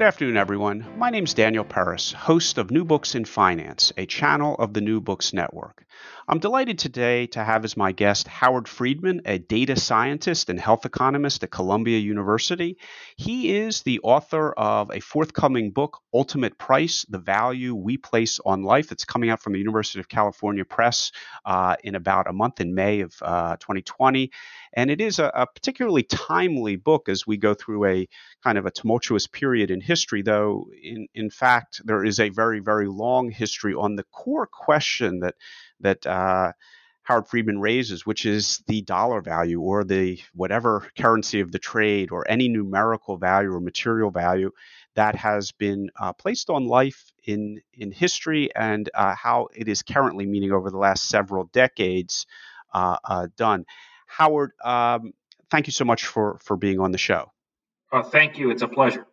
Good afternoon, everyone. My name is Daniel Peris, host of New Books in Finance, a channel of the New Books Network. I'm delighted today to have as my guest Howard Friedman, a data scientist and health economist at Columbia University. He is the author of a forthcoming book, Ultimate Price The Value We Place on Life. that's coming out from the University of California Press uh, in about a month in May of uh, 2020. And it is a, a, particularly timely book as we go through a kind of a tumultuous period in history, though, in, in fact, there is a very, very long history on the core question that that uh, Howard Friedman raises, which is the dollar value or the whatever currency of the trade or any numerical value or material value that has been uh, placed on life in in history and uh, how it is currently, meaning over the last several decades, uh, uh, done. Howard, um, thank you so much for for being on the show. Uh, thank you. It's a pleasure.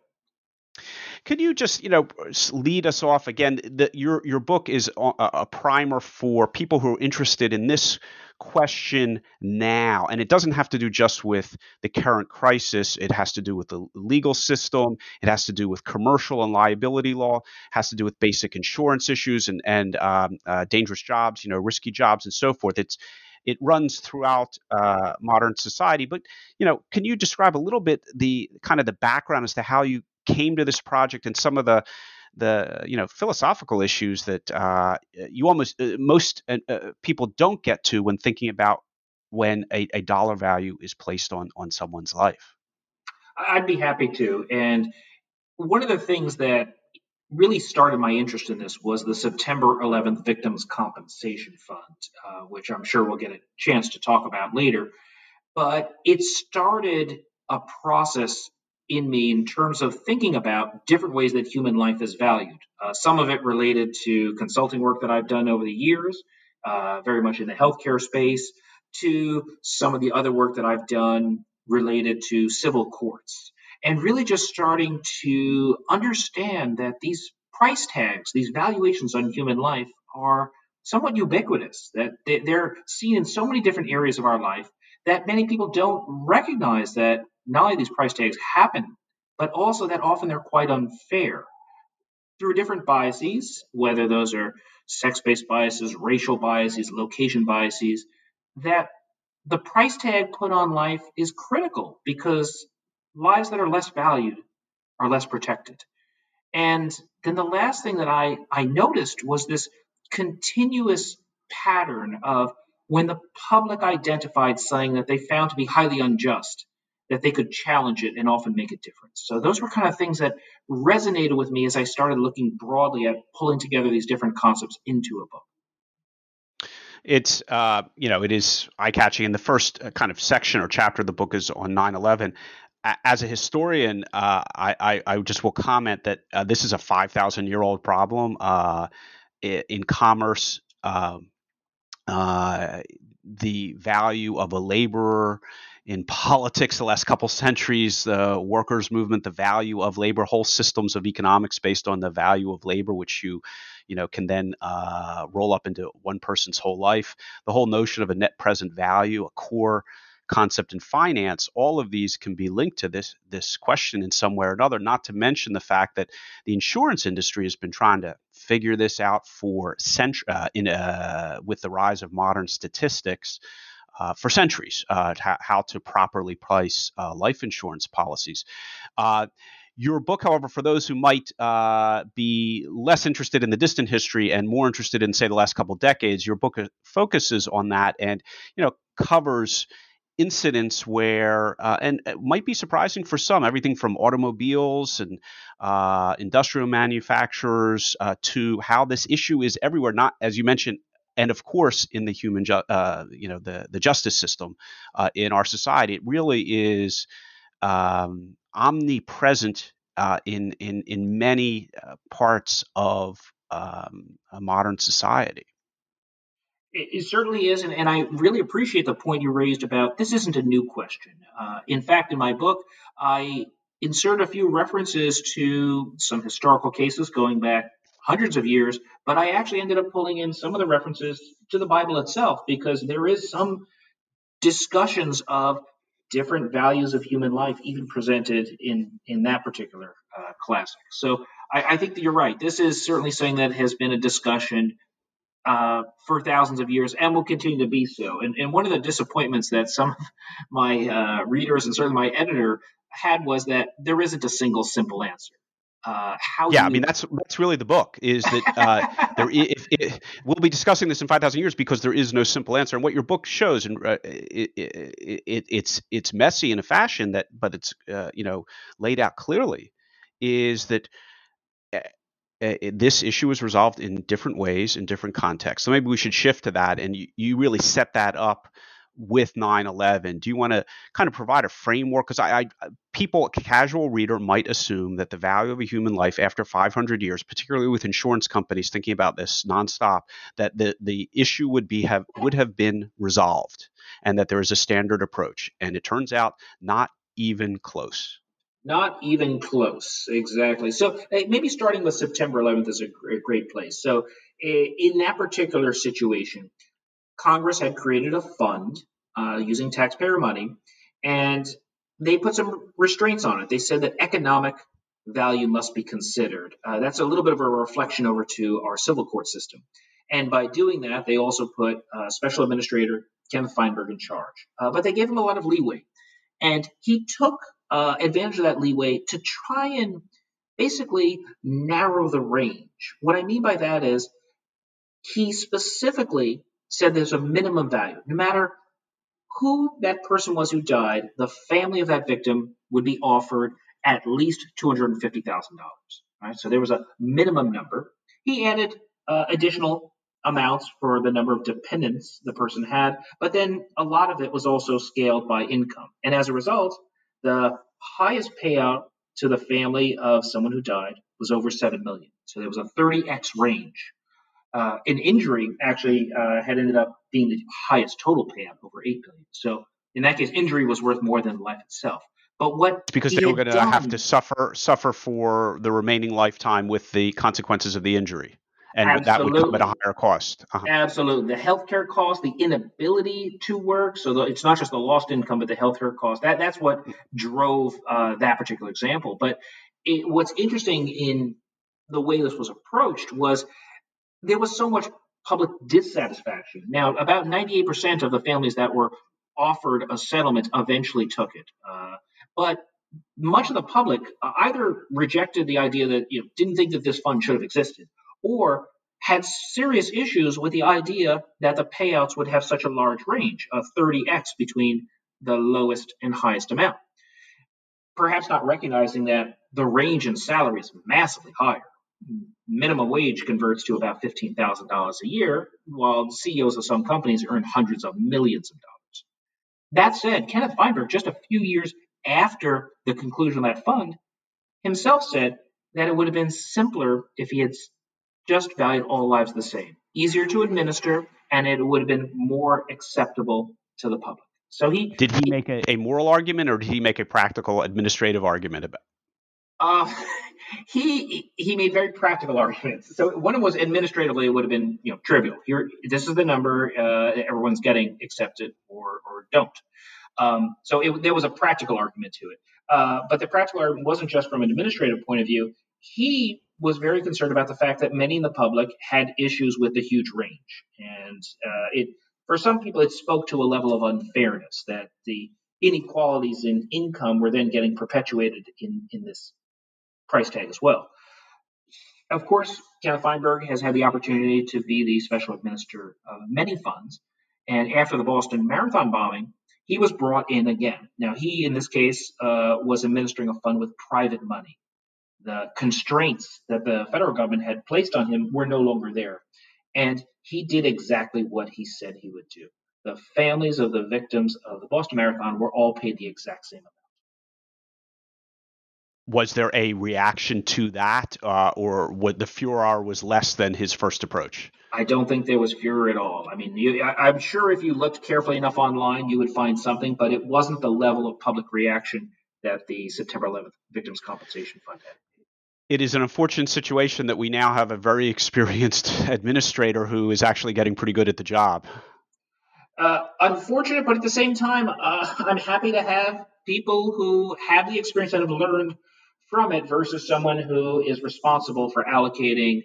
Could you just, you know, lead us off again? The, your your book is a, a primer for people who are interested in this question now, and it doesn't have to do just with the current crisis. It has to do with the legal system. It has to do with commercial and liability law. It has to do with basic insurance issues and and um, uh, dangerous jobs, you know, risky jobs and so forth. It's it runs throughout uh, modern society. But you know, can you describe a little bit the kind of the background as to how you came to this project and some of the the you know philosophical issues that uh, you almost uh, most uh, uh, people don't get to when thinking about when a, a, dollar value is placed on on someone's life. I'd be happy to. And one of the things that really started my interest in this was the September 11th Victims Compensation Fund, uh, which I'm sure we'll get a chance to talk about later. But it started a process in me in terms of thinking about different ways that human life is valued. Uh, some of it related to consulting work that I've done over the years, uh, very much in the healthcare space, to some of the other work that I've done related to civil courts. And really just starting to understand that these price tags, these valuations on human life are somewhat ubiquitous, that they're seen in so many different areas of our life that many people don't recognize that not only these price tags happen, but also that often they're quite unfair through different biases, whether those are sex based biases, racial biases, location biases, that the price tag put on life is critical because lives that are less valued are less protected. And then the last thing that I, I noticed was this continuous pattern of when the public identified something that they found to be highly unjust, that they could challenge it and often make a difference. So those were kind of things that resonated with me as I started looking broadly at pulling together these different concepts into a book. It's uh, you know it is eye catching. And the first uh, kind of section or chapter of the book is on 9/11. As a historian, uh, I, I, I, just will comment that uh, this is a 5,000 year old problem uh, in commerce. Um, uh, the value of a laborer in politics the last couple centuries, the workers' movement, the value of labor, whole systems of economics based on the value of labor, which you, you know, can then uh, roll up into one person's whole life. The whole notion of a net present value, a core concept in finance, all of these can be linked to this this question in some way or another. Not to mention the fact that the insurance industry has been trying to figure this out for cent- uh, in uh, with the rise of modern statistics uh, for centuries uh, how to properly price uh, life insurance policies. Uh, your book, however, for those who might uh, be less interested in the distant history and more interested in, say, the last couple decades, your book focuses on that and you know covers incidents where, uh, and it might be surprising for some, everything from automobiles and uh, industrial manufacturers uh, to how this issue is everywhere, not, as you mentioned, and of course in the human, ju- uh, you know, the the justice system uh, in our society. It really is um, omnipresent uh, in in in many uh, parts of um, modern society. It, certainly is, and, and, I really appreciate the point you raised about this isn't a new question. Uh, in fact, in my book, I insert a few references to some historical cases going back hundreds of years, but I actually ended up pulling in some of the references to the Bible itself because there is some discussions of different values of human life even presented in in that particular uh, classic. So I, I, think that you're right. This is certainly something that has been a discussion uh, for thousands of years and will continue to be so. And, and one of the disappointments that some of my uh, readers and certainly my editor had was that there isn't a single simple answer. Uh, how yeah, I mean that's that's really the book is that uh, there if, if, we'll be discussing this in five thousand years because there is no simple answer. And what your book shows and uh, it, it, it, it's it's messy in a fashion that but it's uh, you know laid out clearly is that uh, uh, this issue is resolved in different ways in different contexts. So maybe we should shift to that and you, you really set that up with 9-11 do you want to kind of provide a framework? Because I, I, uh, people a casual reader might assume that the value of a human life after 500 years particularly with insurance companies thinking about this nonstop that the, the issue would be have would have been resolved and that there is a standard approach and it turns out not even close. Not even close exactly. So maybe starting with september 11th is a great place. So eh, in that particular situation Congress had created a fund uh, using taxpayer money, and they put some restraints on it. They said that economic value must be considered. Uh, that's a little bit of a reflection over to our civil court system. And by doing that, they also put uh, Special Administrator Kenneth Feinberg in charge. Uh, but they gave him a lot of leeway. And he took uh, advantage of that leeway to try and basically narrow the range. What I mean by that is he specifically said there's a minimum value. No matter who that person was who died, the family of that victim would be offered at least $250,000. Right? So there was a minimum number. He added uh, additional amounts for the number of dependents the person had, but then a lot of it was also scaled by income. And as a result, the highest payout to the family of someone who died was over 7 million. So there was a 30x range uh, an injury actually uh, had ended up being the highest total payout, over eight billion. So in that case, injury was worth more than life itself. But what because they were going to have to suffer suffer for the remaining lifetime with the consequences of the injury, and Absolutely. that would come at a higher cost. Uh-huh. Absolutely, the healthcare cost, the inability to work. So the, it's not just the lost income, but the healthcare cost. That that's what drove uh, that particular example. But it, what's interesting in the way this was approached was there was so much public dissatisfaction. Now, about 98% of the families that were offered a settlement eventually took it. Uh, but much of the public uh, either rejected the idea that you know, didn't think that this fund should have existed, or had serious issues with the idea that the payouts would have such a large range of 30x between the lowest and highest amount. Perhaps not recognizing that the range in salary is massively higher minimum wage converts to about $15,000 a year, while CEOs of some companies earn hundreds of millions of dollars. That said, Kenneth Feinberg, just a few years after the conclusion of that fund, himself said that it would have been simpler if he had just valued all lives the same, easier to administer, and it would have been more acceptable to the public. So he did he make a, a moral argument or did he make a practical administrative argument about? Uh, he he made very practical arguments. So one of was administratively it would have been you know trivial. Here, this is the number uh, everyone's getting, accepted or or don't. Um, so it, there was a practical argument to it. Uh, but the practical argument wasn't just from an administrative point of view. He was very concerned about the fact that many in the public had issues with the huge range, and uh, it for some people it spoke to a level of unfairness that the inequalities in income were then getting perpetuated in in this price tag as well. Of course, Kenneth Feinberg has had the opportunity to be the special administrator of many funds. And after the Boston Marathon bombing, he was brought in again. Now, he, in this case, uh, was administering a fund with private money. The constraints that the federal government had placed on him were no longer there. And he did exactly what he said he would do. The families of the victims of the Boston Marathon were all paid the exact same amount. Was there a reaction to that, uh, or what the furor was less than his first approach? I don't think there was furor at all. I mean, you, I, I'm sure if you looked carefully enough online, you would find something, but it wasn't the level of public reaction that the September 11th Victims Compensation Fund had it is an unfortunate situation that we now have a very experienced administrator who is actually getting pretty good at the job. Uh, unfortunate, but at the same time, uh, I'm happy to have people who have the experience and have learned from it versus someone who is responsible for allocating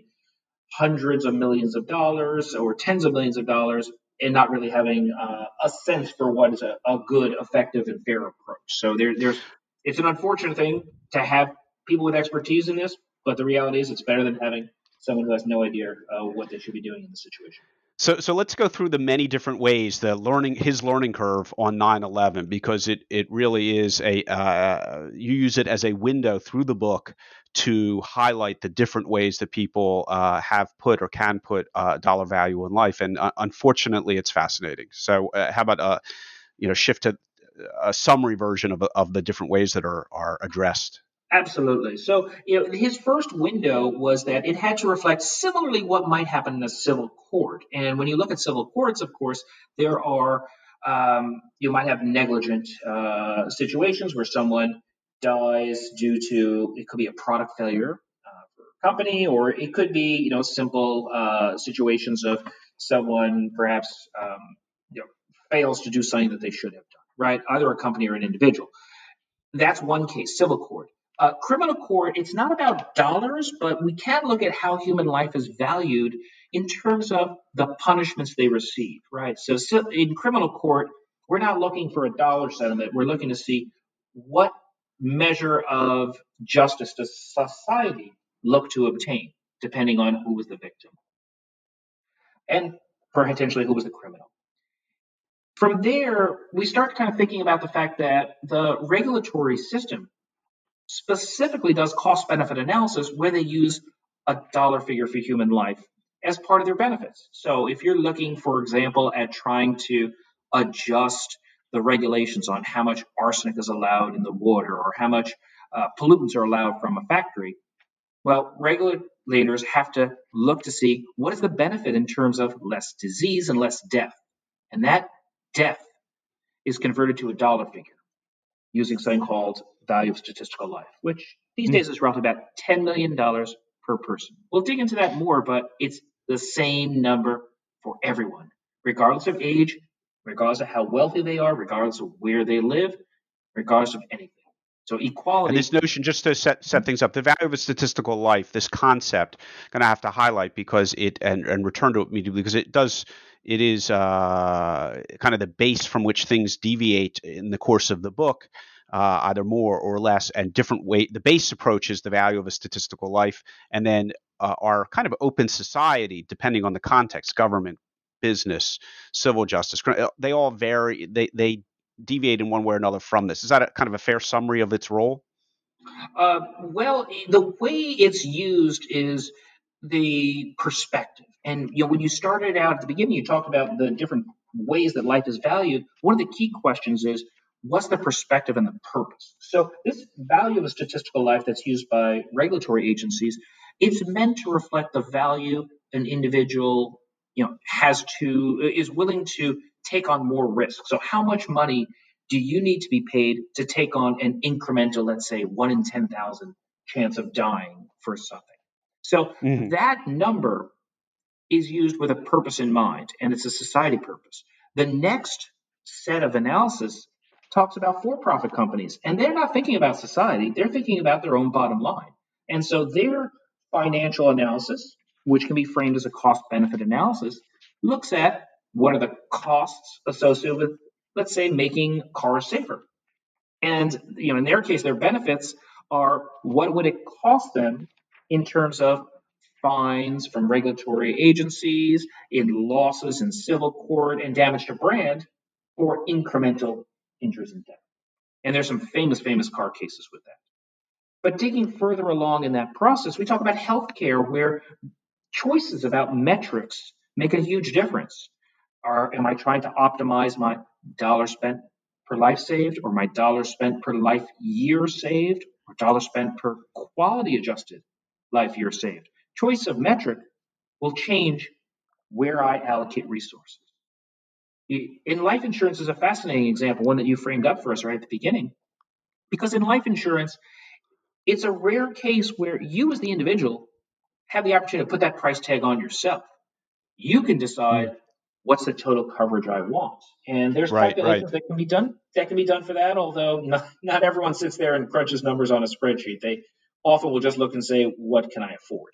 hundreds of millions of dollars or tens of millions of dollars and not really having uh, a sense for what is a, a, good, effective, and fair approach. So there, there's it's an unfortunate thing to have people with expertise in this, but the reality is it's better than having someone who has no idea uh, what they should be doing in the situation. So, so let's go through the many different ways the learning his learning curve on 9/11 because it it really is a uh, you use it as a window through the book to highlight the different ways that people uh, have put or can put uh, dollar value in life, and uh, unfortunately, it's fascinating. So, uh, how about uh, you know shift to a summary version of of the different ways that are are addressed? Absolutely. So, you know, his first window was that it had to reflect similarly what might happen in a civil court. And when you look at civil courts, of course, there are um, you might have negligent uh, situations where someone dies due to it could be a product failure uh, for a company, or it could be you know simple uh, situations of someone perhaps um, you know fails to do something that they should have done. Right, either a company or an individual. That's one case, civil court. Uh, criminal court, it's not about dollars, but we can look at how human life is valued in terms of the punishments they receive, right? So, so in criminal court, we're not looking for a dollar settlement. We're looking to see what measure of justice does society look to obtain, depending on who was the victim and potentially who was the criminal. From there, we start kind of thinking about the fact that the regulatory system specifically does cost benefit analysis where they use a dollar figure for human life as part of their benefits. So if you're looking, for example, at trying to adjust the regulations on how much arsenic is allowed in the water or how much uh, pollutants are allowed from a factory, well, regulators have to look to see what is the benefit in terms of less disease and less death. And that death is converted to a dollar figure using something called value of statistical life, which these mm days is roughly about $10 million per person. We'll dig into that more, but it's the same number for everyone, regardless of age, regardless of how wealthy they are, regardless of where they live, regardless of anything. So equality. And this notion, just to set set things up, the value of a statistical life, this concept, going to have to highlight because it and and return to it immediately because it does. It is uh, kind of the base from which things deviate in the course of the book uh, either more or less, and different way. The base approach is the value of a statistical life, and then uh, our kind of open society, depending on the context, government, business, civil justice, they all vary. They they deviate in one way or another from this. Is that a, kind of a fair summary of its role? Uh, well, the way it's used is the perspective. And you know, when you started out at the beginning, you talked about the different ways that life is valued. One of the key questions is what's the perspective and the purpose? So this value of a statistical life that's used by regulatory agencies, it's meant to reflect the value an individual, you know, has to is willing to take on more risk. So how much money do you need to be paid to take on an incremental, let's say, one in ten thousand chance of dying for something? So mm-hmm. that number is used with a purpose in mind, and it's a society purpose. The next set of analysis talks about for profit companies, and they're not thinking about society, they're thinking about their own bottom line. And so their financial analysis, which can be framed as a cost benefit analysis, looks at what are the costs associated with, let's say, making cars safer. And you know, in their case, their benefits are what would it cost them in terms of fines from regulatory agencies, in losses in civil court, and damage to brand for incremental injuries and death. And there's some famous, famous car cases with that. But digging further along in that process, we talk about healthcare where choices about metrics make a huge difference. Are, am I trying to optimize my dollar spent per life saved or my dollar spent per life year saved or dollar spent per quality adjusted life year saved? Choice of metric will change where I allocate resources. In life insurance is a fascinating example, one that you framed up for us right at the beginning. Because in life insurance, it's a rare case where you as the individual have the opportunity to put that price tag on yourself. You can decide what's the total coverage I want. And there's right, calculations right. that can be done that can be done for that, although not, not everyone sits there and crunches numbers on a spreadsheet. They often will just look and say, what can I afford?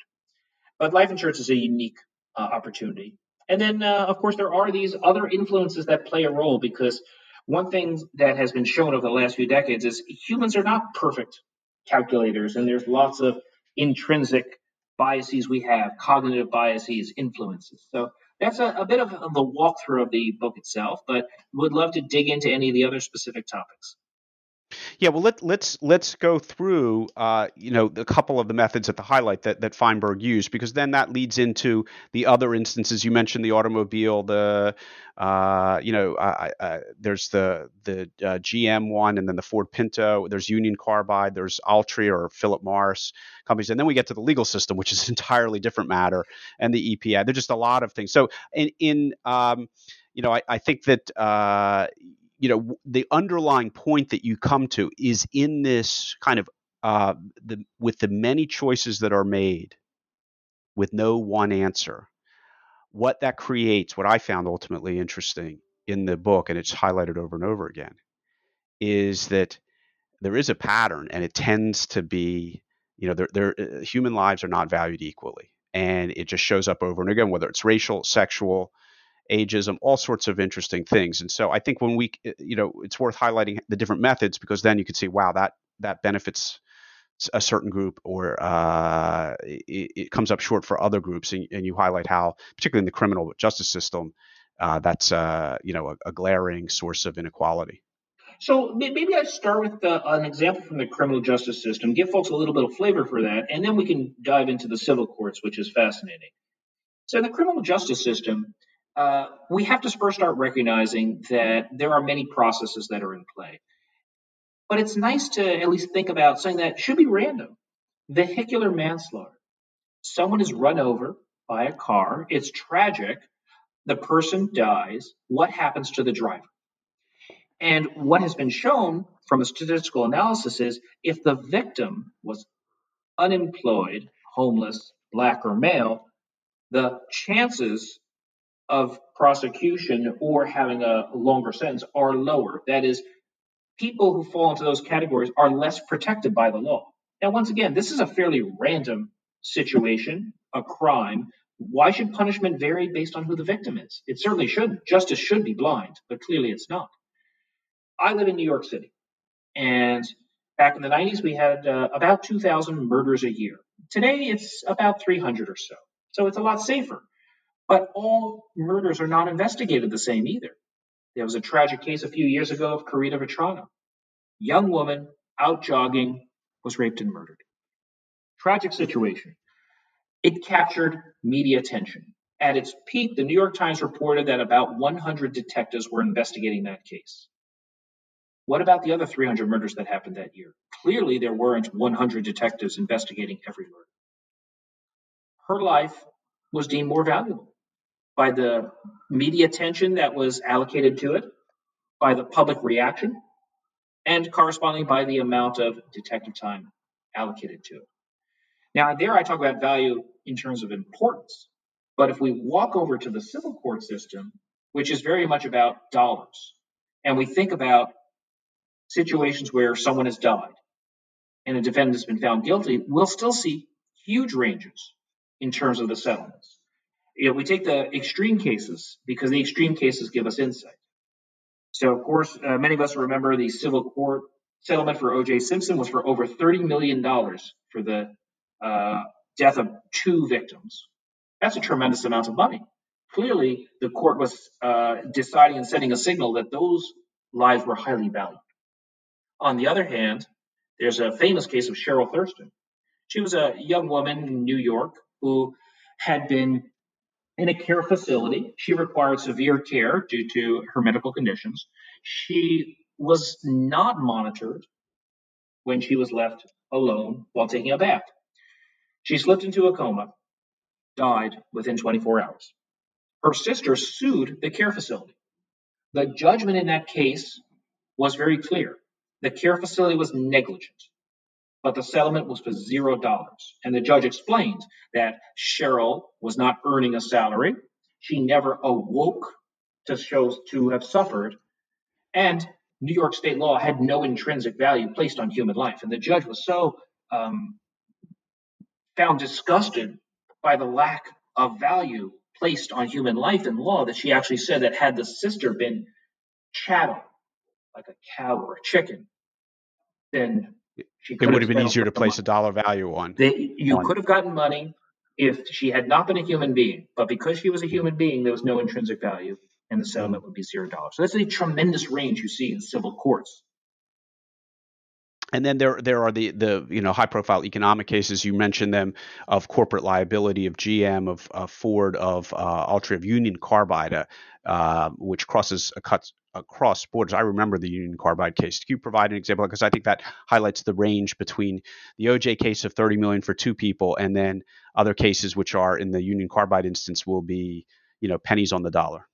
But life insurance is a unique uh, opportunity. And then, uh, of course, there are these other influences that play a role because one thing that has been shown over the last few decades is humans are not perfect calculators, and there's lots of intrinsic biases we have, cognitive biases, influences. So that's a, a bit of the walkthrough of the book itself, but would love to dig into any of the other specific topics. Yeah, well, let, let's let's go through, uh, you know, a couple of the methods at the highlight that that Feinberg used, because then that leads into the other instances. You mentioned the automobile, the, uh, you know, uh, uh, there's the the uh, GM one, and then the Ford Pinto. There's Union Carbide, there's Altria or Philip Morris companies, and then we get to the legal system, which is an entirely different matter, and the EPA. There's just a lot of things. So in in um, you know, I, I think that uh, you know the underlying point that you come to is in this kind of uh, the with the many choices that are made with no one answer what that creates what i found ultimately interesting in the book and it's highlighted over and over again is that there is a pattern and it tends to be you know there, uh, human lives are not valued equally and it just shows up over and again whether it's racial sexual ageism, all sorts of interesting things. And so I think when we, eh, you know, it's worth highlighting the different methods because then you can see, wow, that that benefits a certain group or uh, it, it, comes up short for other groups. And, and, you highlight how, particularly in the criminal justice system, uh, that's uh, you know a, a, glaring source of inequality. So maybe I start with the, an example from the criminal justice system, give folks a little bit of flavor for that, and then we can dive into the civil courts, which is fascinating. So in the criminal justice system, uh, we have to first start recognizing that there are many processes that are in play. But it's nice to at least think about something that should be random vehicular manslaughter. Someone is run over by a car, it's tragic, the person dies. What happens to the driver? And what has been shown from a statistical analysis is if the victim was unemployed, homeless, black, or male, the chances of prosecution or having a longer sentence are lower. That is, people who fall into those categories are less protected by the law. Now, once again, this is a fairly random situation, a crime. Why should punishment vary based on who the victim is? It certainly shouldn't. Justice should be blind, but clearly it's not. I live in New York City, and back in the 90s, we had uh, about 2,000 murders a year. Today, it's about 300 or so. So it's a lot safer. But all murders are not investigated the same either. There was a tragic case a few years ago of Karina Vetrano. Young woman out jogging was raped and murdered. Tragic situation. It captured media attention. At its peak, the New York Times reported that about 100 detectives were investigating that case. What about the other 300 murders that happened that year? Clearly, there weren't 100 detectives investigating every murder. Her life was deemed more valuable by the media attention that was allocated to it, by the public reaction, and corresponding by the amount of detective time allocated to it. Now, there I talk about value in terms of importance. But if we walk over to the civil court system, which is very much about dollars, and we think about situations where someone has died and a defendant has been found guilty, we'll still see huge ranges in terms of the settlements you know, we take the extreme cases because the extreme cases give us insight. So, of course, uh, many of us remember the civil court settlement for O.J. Simpson was for over $30 million for the uh, death of two victims. That's a tremendous amount of money. Clearly, the court was uh, deciding and sending a signal that those lives were highly valued. On the other hand, there's a famous case of Cheryl Thurston. She was a young woman in New York who had been in a care facility. She required severe care due to her medical conditions. She was not monitored when she was left alone while taking a bath. She slipped into a coma, died within 24 hours. Her sister sued the care facility. The judgment in that case was very clear. The care facility was negligent, but the settlement was for zero dollars. And the judge explained that Cheryl was not earning a salary. She never awoke to show to have suffered. And New York state law had no intrinsic value placed on human life. And the judge was so um, found disgusted by the lack of value placed on human life in law that she actually said that had the sister been chattel, like a cow or a chicken, then she it would have been easier to place money. a dollar value on. They, you on. could have gotten money if she had not been a human being, but because she was a human being, there was no intrinsic value, and the settlement would be zero dollars. So that's a tremendous range you see in civil courts and then there there are the the you know high profile economic cases you mentioned them of corporate liability of GM of, of Ford of uh, Altria of Union Carbide uh, which crosses a cuts across borders. I remember the Union Carbide case. Can you provide an example because I think that highlights the range between the OJ case of 30 million for two people and then other cases which are in the Union Carbide instance will be you know pennies on the dollar.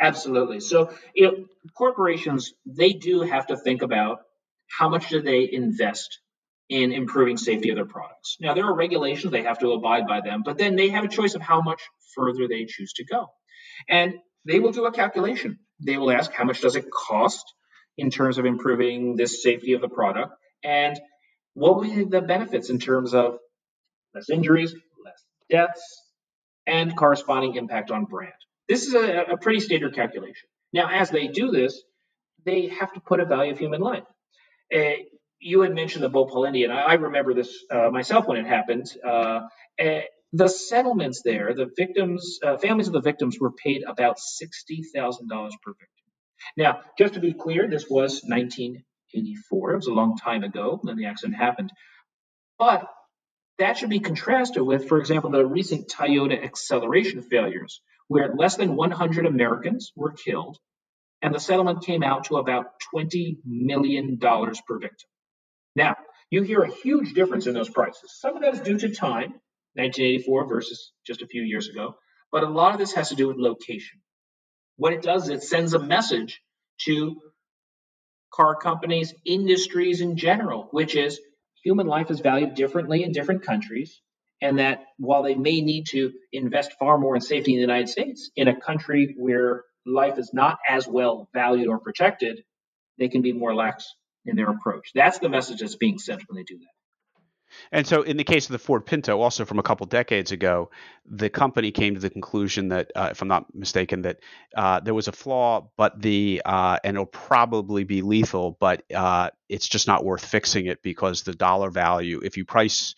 Absolutely. So you know, corporations they do have to think about how much do they invest in improving safety of their products? Now, there are regulations, they have to abide by them, but then they have a choice of how much further they choose to go. And they will do a calculation. They will ask how much does it cost in terms of improving this safety of the product and what will be the benefits in terms of less injuries, less deaths, and corresponding impact on brand. This is a, a pretty standard calculation. Now, as they do this, they have to put a value of human life. Uh, you had mentioned the Bhopal Indian. I, remember this uh, myself when it happened. Uh, the settlements there, the victims, uh, families of the victims were paid about $60,000 per victim. Now, just to be clear, this was 1984. It was a long time ago when the accident happened. But that should be contrasted with, for example, the recent Toyota acceleration failures, where less than 100 Americans were killed and the settlement came out to about $20 million per victim. Now, you hear a huge difference in those prices. Some of that is due to time, 1984 versus just a few years ago, but a lot of this has to do with location. What it does is it sends a message to car companies, industries in general, which is human life is valued differently in different countries. And that while they may need to invest far more in safety in the United States, in a country where life is not as well valued or protected, they can be more lax in their approach. That's the message that's being sent when they do that. And so, in the case of the Ford Pinto, also from a couple decades ago, the company came to the conclusion that, uh, if I'm not mistaken, that uh, there was a flaw, but the uh, and it'll probably be lethal, but uh, it's just not worth fixing it because the dollar value, if you price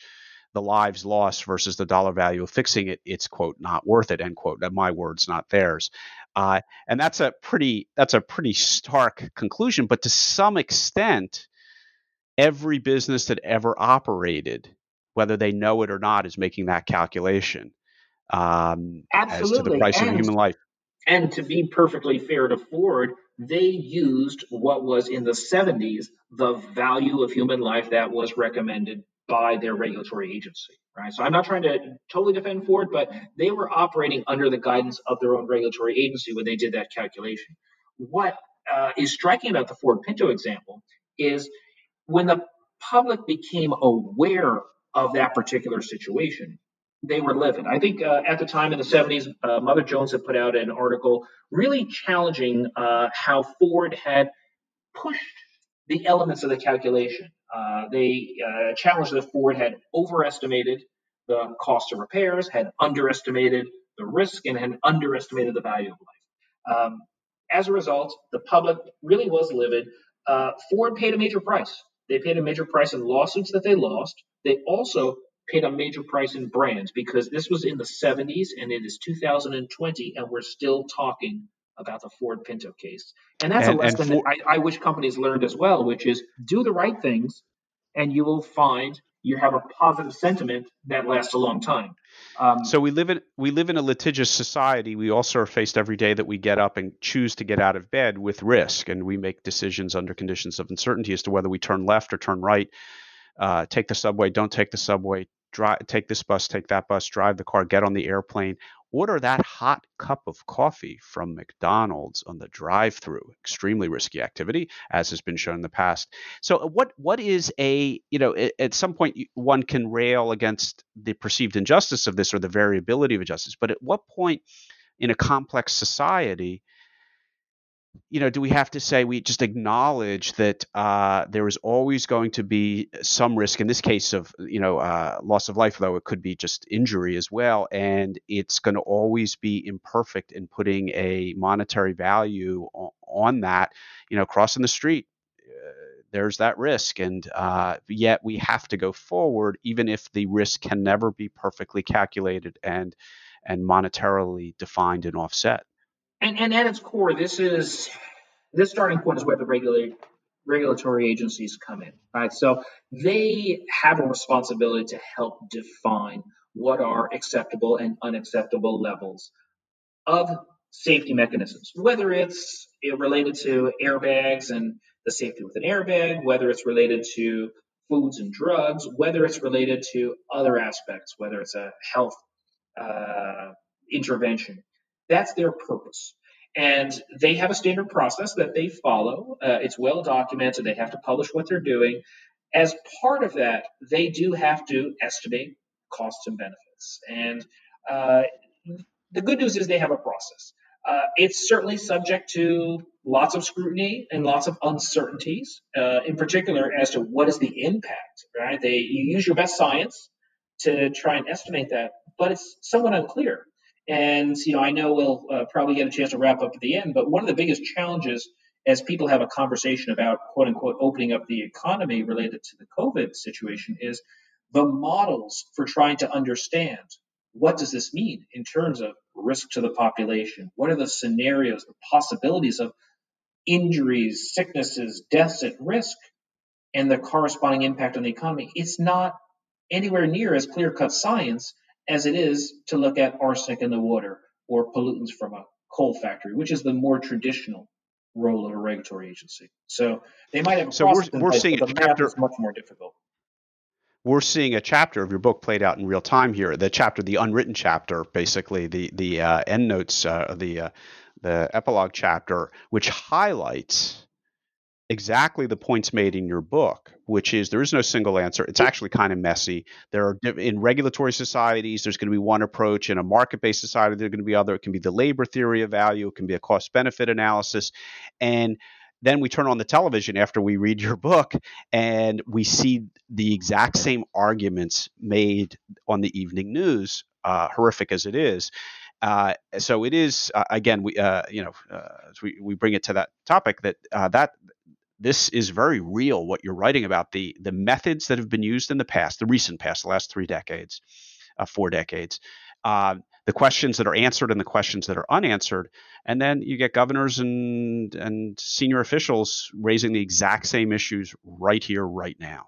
the lives lost versus the dollar value of fixing it, it's quote not worth it end quote. My words, not theirs. Uh, and that's a pretty that's a pretty stark conclusion. But to some extent, every business that ever operated, whether they know it or not, is making that calculation um, as to the price and, of human life. And to be perfectly fair to Ford, they used what was in the 70s the value of human life that was recommended by their regulatory agency, right? So I'm not trying to totally defend Ford, but they were operating under the guidance of their own regulatory agency when they did that calculation. What uh, is striking about the Ford Pinto example is when the public became aware of that particular situation, they were living. I think uh, at the time in the 70s, uh, Mother Jones had put out an article really challenging uh, how Ford had pushed the elements of the calculation. Uh, they uh, challenged that Ford had overestimated the cost of repairs, had underestimated the risk, and had underestimated the value of life. Um, as a result, the public really was livid. Uh, Ford paid a major price. They paid a major price in lawsuits that they lost. They also paid a major price in brands because this was in the 70s and it is 2020 and we're still talking about the Ford Pinto case. And that's and, a lesson that I, I wish companies learned as well, which is do the right things and you will find you have a positive sentiment that lasts a long time. Um, so we live in we live in a litigious society. We also are faced every day that we get up and choose to get out of bed with risk, and we make decisions under conditions of uncertainty as to whether we turn left or turn right, uh, take the subway, don't take the subway, drive, take this bus, take that bus, drive the car, get on the airplane, order that hot cup of coffee from McDonald's on the drive-through. Extremely risky activity, as has been shown in the past. So, uh, what what is a you know at some point one can rail against the perceived injustice of this or the variability of injustice, but at what point in a complex society you know, do we have to say we just acknowledge that uh, there is always going to be some risk in this case of you know uh, loss of life, though it could be just injury as well, and it's going to always be imperfect in putting a monetary value on, on that. You know, crossing the street, uh, there's that risk, and uh, yet we have to go forward, even if the risk can never be perfectly calculated and and monetarily defined and offset. And, and at its core, this is this starting point is where the regulate, regulatory agencies come in, right? So they have a responsibility to help define what are acceptable and unacceptable levels of safety mechanisms, whether it's related to airbags and the safety with an airbag, whether it's related to foods and drugs, whether it's related to other aspects, whether it's a health uh, intervention. That's their purpose. And they have a standard process that they follow. Uh, it's well documented. They have to publish what they're doing. As part of that, they do have to estimate costs and benefits. And uh, the good news is they have a process. Uh, it's certainly subject to lots of scrutiny and lots of uncertainties, uh, in particular as to what is the impact. Right? They you use your best science to try and estimate that, but it's somewhat unclear. And you know, I know we'll uh, probably get a chance to wrap up at the end, but one of the biggest challenges as people have a conversation about quote unquote opening up the economy related to the COVID situation is the models for trying to understand what does this mean in terms of risk to the population? What are the scenarios, the possibilities of injuries, sicknesses, deaths at risk, and the corresponding impact on the economy? It's not anywhere near as clear cut science as it is to look at arsenic in the water or pollutants from a coal factory, which is the more traditional role of a regulatory agency. So they might have a so we're, we're place, seeing the chapter, much more difficult. We're seeing a chapter of your book played out in real time here. The chapter, the unwritten chapter, basically the the uh, end notes, uh, the uh, the epilogue chapter, which highlights exactly the points made in your book, which is there is no single answer. It's actually kind of messy. There are in regulatory societies, there's going to be one approach. In a market-based society, there's going to be other. It can be the labor theory of value. It can be a cost-benefit analysis, and then we turn on the television after we read your book and we see the exact same arguments made on the evening news, uh, horrific as it is. Uh, so it is uh, again, we uh, you know, uh, we, we bring it to that topic that uh, that this is very real what you're writing about the the methods that have been used in the past the recent past the last three decades uh, four decades uh, the questions that are answered and the questions that are unanswered and then you get governors and and senior officials raising the exact same issues right here right now.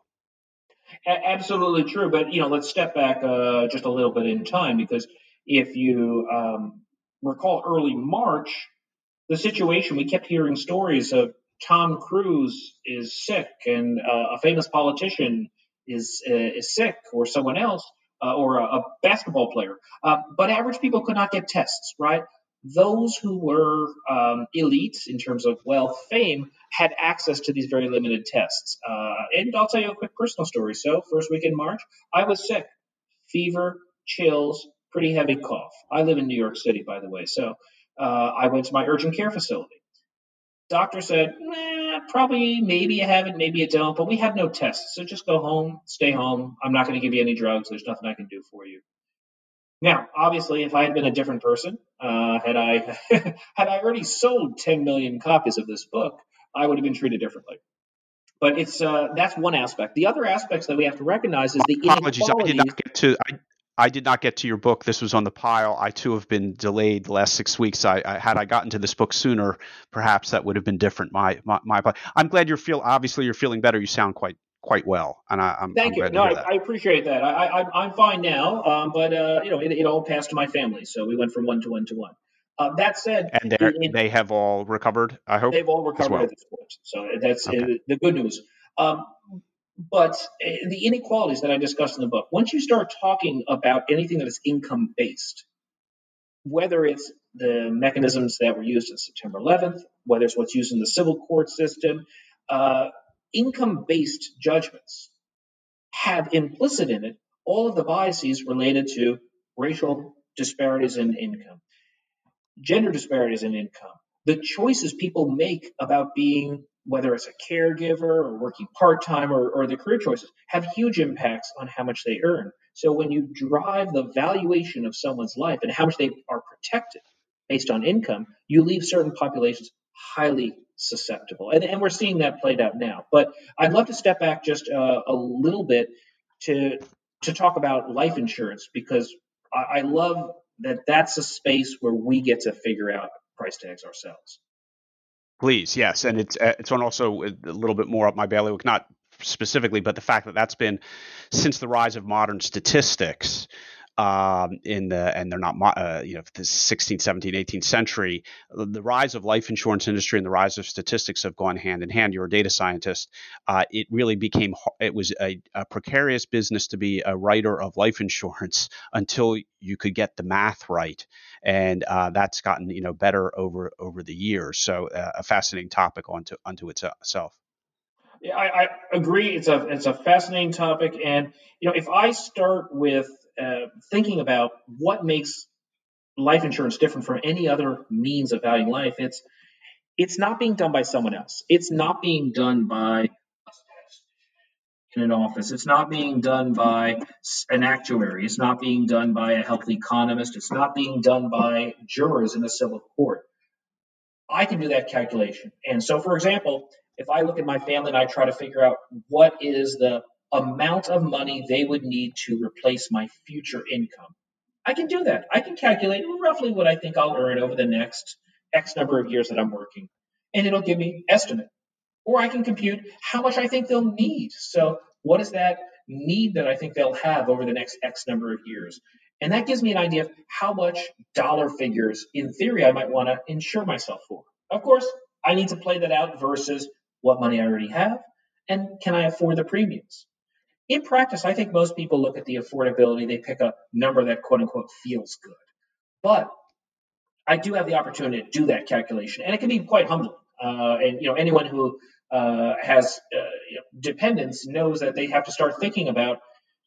Absolutely true but you know let's step back uh, just a little bit in time because if you um, recall early march the situation we kept hearing stories of Tom Cruise is sick and uh, a famous politician is uh, is sick or someone else uh, or a, a, basketball player. Uh, but average people could not get tests, right? Those who were um, elites in terms of wealth, fame, had access to these very limited tests. Uh, and I'll tell you a quick personal story. So, first week in March, I was sick, fever, chills, pretty heavy cough. I live in New York City, by the way. So, uh, I went to my urgent care facility. Doctor said, eh, probably, maybe you have it, maybe you don't, but we have no tests. So just go home, stay home. I'm not going to give you any drugs. There's nothing I can do for you. Now, obviously, if I had been a different person, uh, had I had I already sold 10 million copies of this book, I would have been treated differently. But it's uh, that's one aspect. The other aspects that we have to recognize is the apologies. I did not get to. I, I did not get to your book. This was on the pile. I too have been delayed the last six weeks. I, I had I gotten to this book sooner, perhaps that would have been different. My, my, my I'm glad you're feel. Obviously, you're feeling better. You sound quite quite well, and I, am thank I'm you. No, I, I, appreciate that. I, am fine now, um, but uh, you know, it, it, all passed to my family, so we went from one to one to one. Uh, that said, and in, they have all recovered. I hope they've all recovered well. at this point. So that's okay. uh, the good news. Um, but uh, the inequalities that I discussed in the book, once you start talking about anything that is income based, whether it's the mechanisms that were used in September 11th, whether it's what's used in the civil court system, uh, income based judgments have implicit in it all of the biases related to racial disparities in income, gender disparities in income, the choices people make about being, whether it's a caregiver or working part time or, or the career choices, have huge impacts on how much they earn. So when you drive the valuation of someone's life and how much they are protected based on income, you leave certain populations highly susceptible. And, and we're seeing that played out now. But I'd love to step back just uh, a little bit to to talk about life insurance because I, I love that that's a space where we get to figure out price tags ourselves. Please, yes, and it's uh, it's one also a little bit more up my bailiwick, not specifically, but the fact that that's been since the rise of modern statistics um, in the and they're not uh, you know the 16th 17th 18th century the rise of life insurance industry and the rise of statistics have gone hand in hand. You're a data scientist. Uh, it really became it was a, a, precarious business to be a writer of life insurance until you could get the math right. And uh, that's gotten you know better over over the years. So uh, a fascinating topic onto unto itself. Yeah, I, I, agree. It's a it's a fascinating topic, and you know, if I start with uh, thinking about what makes life insurance different from any other means of valuing life, it's it's not being done by someone else. It's not being done by in an office. It's not being done by an actuary. It's not being done by a health economist. It's not being done by jurors in a civil court. I can do that calculation. And so, for example, if I look at my family and I try to figure out what is the amount of money they would need to replace my future income. I can do that. I can calculate roughly what I think I'll earn over the next X number of years that I'm working, and it'll give me an estimate. Or I can compute how much I think they'll need. So, what is that need that I think they'll have over the next X number of years? And that gives me an idea of how much dollar figures, in theory, I might want to insure myself for. Of course, I need to play that out versus what money I already have and can I afford the premiums? In practice, I think most people look at the affordability, they pick a number that quote unquote feels good. But I do have the opportunity to do that calculation, and it can be quite humbling. Uh, and you know, anyone who uh, has uh, you know, dependents knows that they have to start thinking about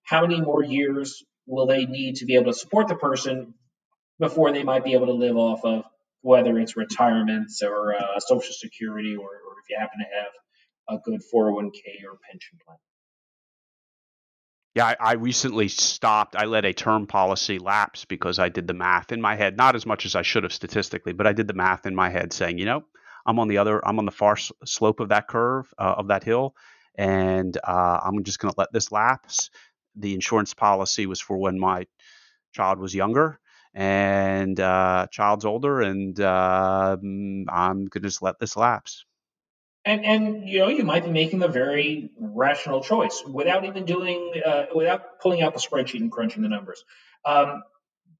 how many more years will they need to be able to support the person before they might be able to live off of whether it's retirement or uh, social security or, or if you happen to have a good 401k or pension plan. Yeah, I, I, recently stopped. I let a term policy lapse because I did the math in my head, not as much as I should have statistically, but I did the math in my head saying, you know, I'm on the other, I'm on the far slope of that curve, uh, of that hill, and uh, I'm just going to let this lapse. The insurance policy was for when my child was younger, and uh, child's older, and uh, I'm going to just let this lapse. And and you know you might be making a very rational choice without even doing uh, without pulling out the spreadsheet and crunching the numbers. Um,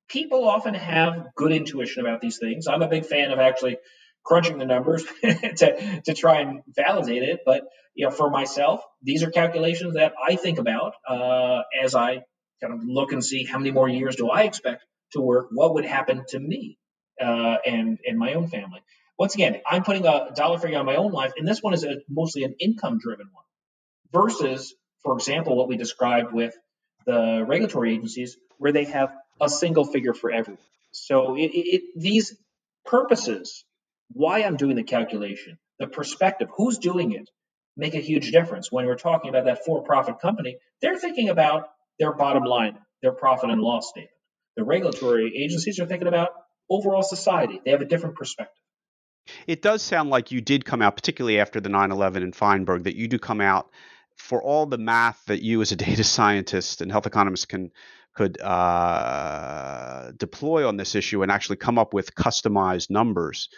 people often have good intuition about these things. I'm a big fan of actually crunching the numbers to to try and validate it. But you know, for myself, these are calculations that I think about uh, as I kind of look and see how many more years do I expect to work. What would happen to me uh, and and my own family? Once again, I'm putting a dollar figure on my own life, and this one is a, mostly an income driven one versus, for example, what we described with the regulatory agencies where they have a single figure for everyone. So it, it, these purposes, why I'm doing the calculation, the perspective, who's doing it, make a huge difference. When we're talking about that for-profit company, they're thinking about their bottom line, their profit and loss statement. The regulatory agencies are thinking about overall society. They have a different perspective it does sound like you did come out, particularly after the 9 11 in Feinberg, that you do come out for all the math that you as a data scientist and health economist can could uh, deploy on this issue and actually come up with customized numbers.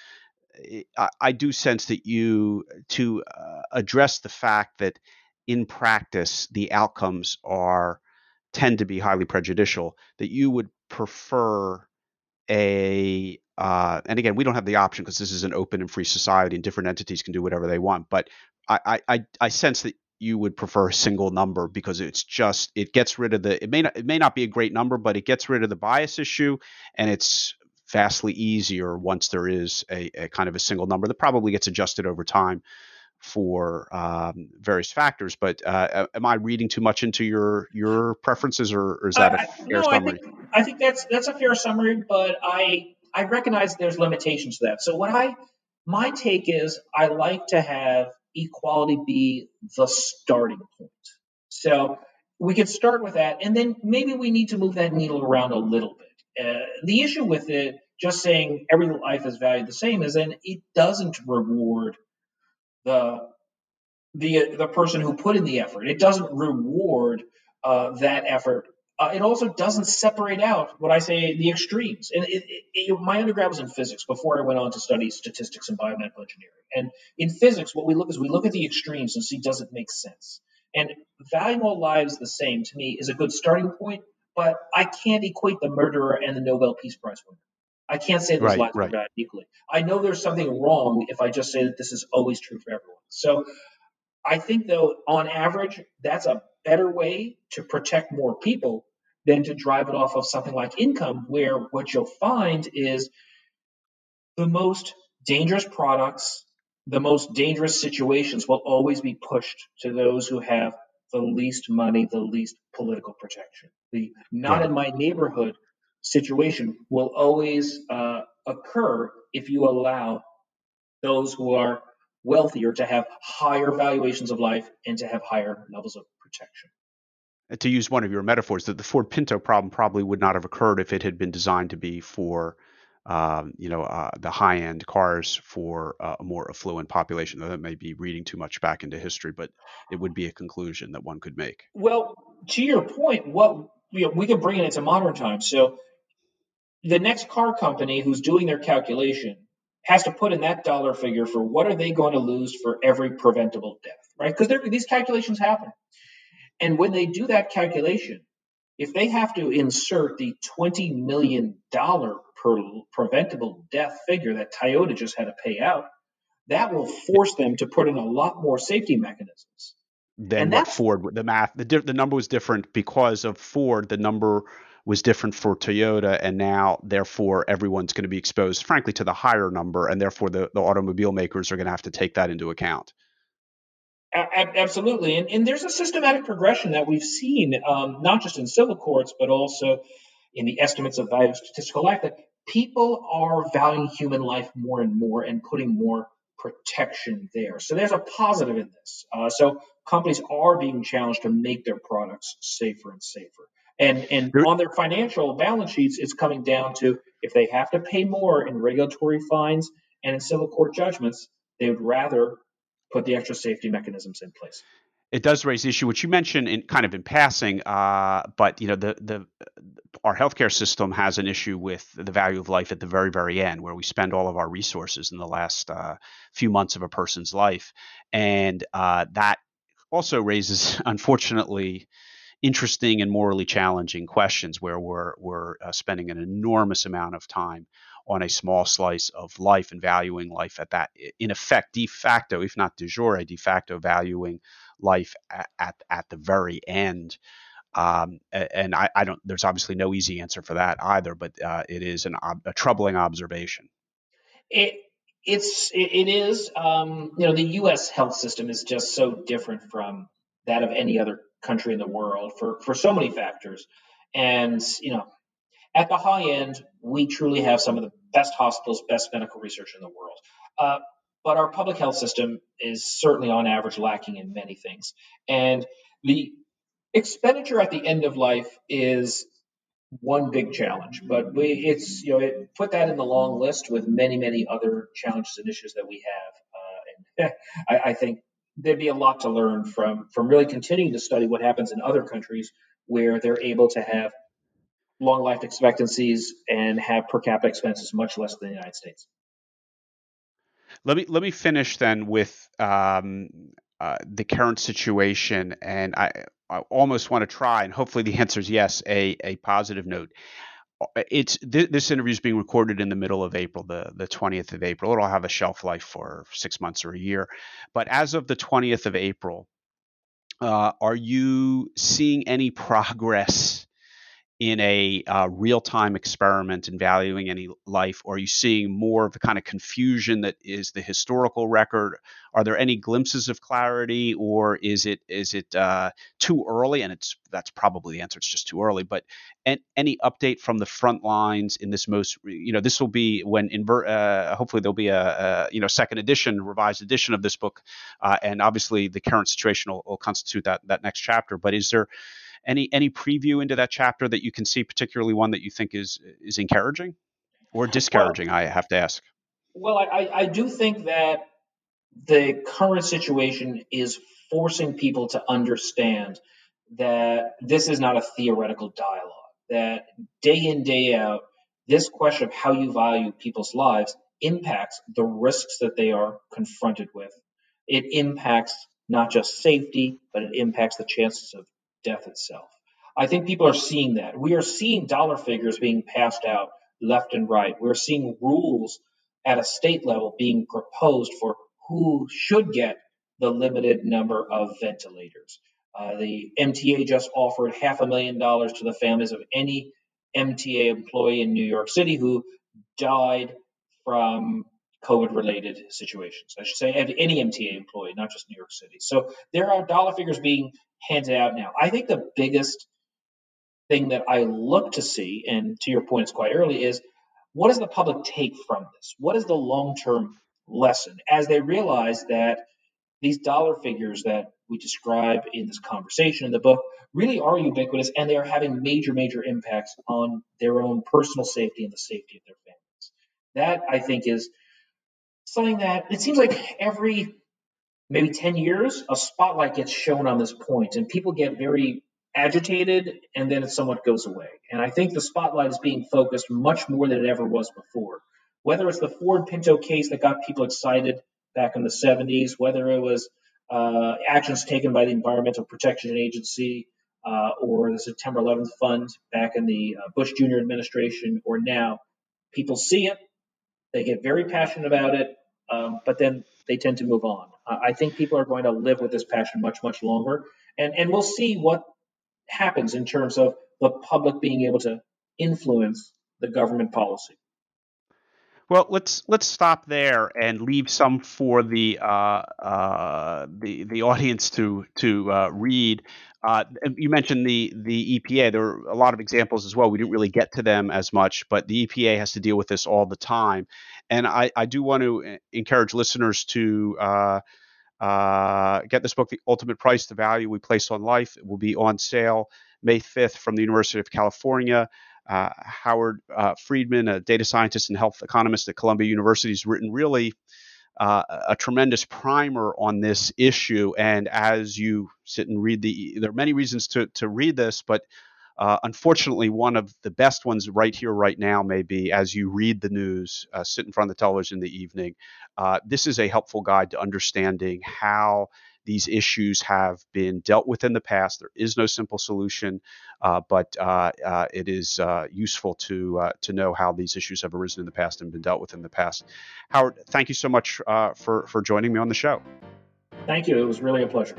I, I do sense that you to uh, address the fact that in practice the outcomes are tend to be highly prejudicial, that you would prefer a uh, and again, we don't have the option because this is an open and free society, and different entities can do whatever they want. But I, I, I sense that you would prefer a single number because it's just it gets rid of the it may not it may not be a great number, but it gets rid of the bias issue, and it's vastly easier once there is a, a kind of a single number that probably gets adjusted over time for um, various factors. But uh, am I reading too much into your your preferences, or, or is that a fair no, summary? I think, I think that's that's a fair summary, but I I recognize there's limitations to that. So what I my take is I like to have equality be the starting point. So we could start with that, and then maybe we need to move that needle around a little bit. Uh, the issue with it, just saying every life is valued the same, is then it doesn't reward the the the person who put in the effort. It doesn't reward uh, that effort. Uh, it also doesn't separate out what I say the extremes. And it, it, it, my undergrad was in physics before I went on to study statistics and biomedical engineering. And in physics, what we look is we look at the extremes and see does it make sense. And valuing all lives the same to me is a good starting point, but I can't equate the murderer and the Nobel Peace Prize winner. I can't say those right, lives right. are bad equally. I know there's something wrong if I just say that this is always true for everyone. So I think, though, on average, that's a better way to protect more people than to drive it off of something like income, where what you'll find is the most dangerous products, the most dangerous situations will always be pushed to those who have the least money, the least political protection. The not in my neighborhood situation will always uh, occur if you allow those who are wealthier to have higher valuations of life and to have higher levels of protection. To use one of your metaphors, that the Ford Pinto problem probably would not have occurred if it had been designed to be for, um, you know, uh, the high-end cars for uh, a more affluent population. That may be reading too much back into history, but it would be a conclusion that one could make. Well, to your point, what you know, we can bring it into modern times. So the next car company who's doing their calculation has to put in that dollar figure for what are they going to lose for every preventable death, right? Because these calculations happen. And when they do that calculation, if they have to insert the $20 million per preventable death figure that Toyota just had to pay out, that will force them to put in a lot more safety mechanisms. Than what Ford, the math, the, the number was different because of Ford. The number was different for Toyota, and now therefore everyone's going to be exposed, frankly, to the higher number, and therefore the, the automobile makers are going to have to take that into account. Absolutely, and, and there's a systematic progression that we've seen, um, not just in civil courts, but also in the estimates of value of statistical life, that people are valuing human life more and more and putting more protection there. So there's a positive in this. Uh, so companies are being challenged to make their products safer and safer. And and on their financial balance sheets, it's coming down to if they have to pay more in regulatory fines and in civil court judgments, they would rather put the extra safety mechanisms in place. It does raise the issue, which you mentioned in kind of in passing, uh, but you know the the our healthcare system has an issue with the value of life at the very very end, where we spend all of our resources in the last uh, few months of a person's life, and uh, that also raises, unfortunately, interesting and morally challenging questions where we're, we're uh, spending an enormous amount of time on a small slice of life and valuing life at that, in effect, de facto, if not de jure, de facto valuing life at, at, at the very end. Um, and I, I, don't, there's obviously no easy answer for that either, but uh, it is an, a troubling observation. It, it's, it is, um, you know, the U.S. health system is just so different from that of any other country in the world for, for so many factors. And, you know, at the high end, we truly have some of the best hospitals, best medical research in the world. Uh, but our public health system is certainly on average lacking in many things. And the expenditure at the end of life is one big challenge, but we, it's, you know, it, put that in the long list with many, many other challenges and issues that we have. Uh, and I, I think there'd be a lot to learn from from really continuing to study what happens in other countries where they're able to have long life expectancies and have per capita expenses much less than the United States. Let me let me finish then with um, uh, the current situation, and I, I almost want to try, and hopefully the answer is yes, a, a positive note. Uh, it's th- this interview is being recorded in the middle of April, the the 20th of April. It'll have a shelf life for six months or a year, but as of the 20th of April, uh, are you seeing any progress in a uh, real time experiment in valuing any life, or are you seeing more of the kind of confusion that is the historical record? Are there any glimpses of clarity, or is it is it uh, too early? And it's that's probably the answer. It's just too early. But any update from the front lines in this most you know this will be when invert. Uh, hopefully there'll be a, a, you know second edition, revised edition of this book, uh, and obviously the current situation will, will constitute that that next chapter. But is there any any preview into that chapter that you can see, particularly one that you think is is encouraging or discouraging? Well, I have to ask. Well, I, I do think that the current situation is forcing people to understand that this is not a theoretical dialogue. That day in day out, this question of how you value people's lives impacts the risks that they are confronted with. It impacts not just safety, but it impacts the chances of death itself. I think people are seeing that. We are seeing dollar figures being passed out left and right. We're seeing rules at a state level being proposed for who should get the limited number of ventilators. Uh, the MTA just offered half a million dollars to the families of any MTA employee in New York City who died from COVID related situations. I should say any MTA employee, not just New York City. So there are dollar figures being handed out now. I think the biggest thing that I look to see, and to your point, it's quite early, is what does the public take from this? What is the long term lesson as they realize that these dollar figures that we describe in this conversation in the book really are ubiquitous and they are having major, major impacts on their own personal safety and the safety of their families. That I think is something that it seems like every maybe 10 years, a spotlight gets shown on this point and people get very agitated and then it somewhat goes away. And I think the spotlight is being focused much more than it ever was before. Whether it's the Ford Pinto case that got people excited back in the 70s, whether it was uh, actions taken by the Environmental Protection Agency uh, or the September 11th Fund back in the uh, Bush Jr. administration, or now, people see it, they get very passionate about it, um, but then they tend to move on. I think people are going to live with this passion much, much longer, and and we'll see what happens in terms of the public being able to influence the government policy. Well, let's let's stop there and leave some for the uh, uh, the the audience to to uh, read. Uh, you mentioned the the EPA. There are a lot of examples as well. We didn't really get to them as much, but the EPA has to deal with this all the time. And I, I do want to uh, encourage listeners to uh, uh, get this book, The Ultimate Price, The Value We Place on Life. It will be on sale May 5th from the University of California. Uh, Howard uh, Friedman, a data scientist and health economist at Columbia University, has written really uh, a tremendous primer on this issue. And as you sit and read the, there are many reasons to, to read this, but uh, unfortunately, one of the best ones right here, right now, may be as you read the news, uh, sit in front of the television in the evening. Uh, this is a helpful guide to understanding how these issues have been dealt with in the past. There is no simple solution, uh, but uh, uh, it is useful to to know how these issues have arisen in the past and been dealt with in the past. Howard, thank you so much for for joining me on the show. Thank you. It was really a pleasure.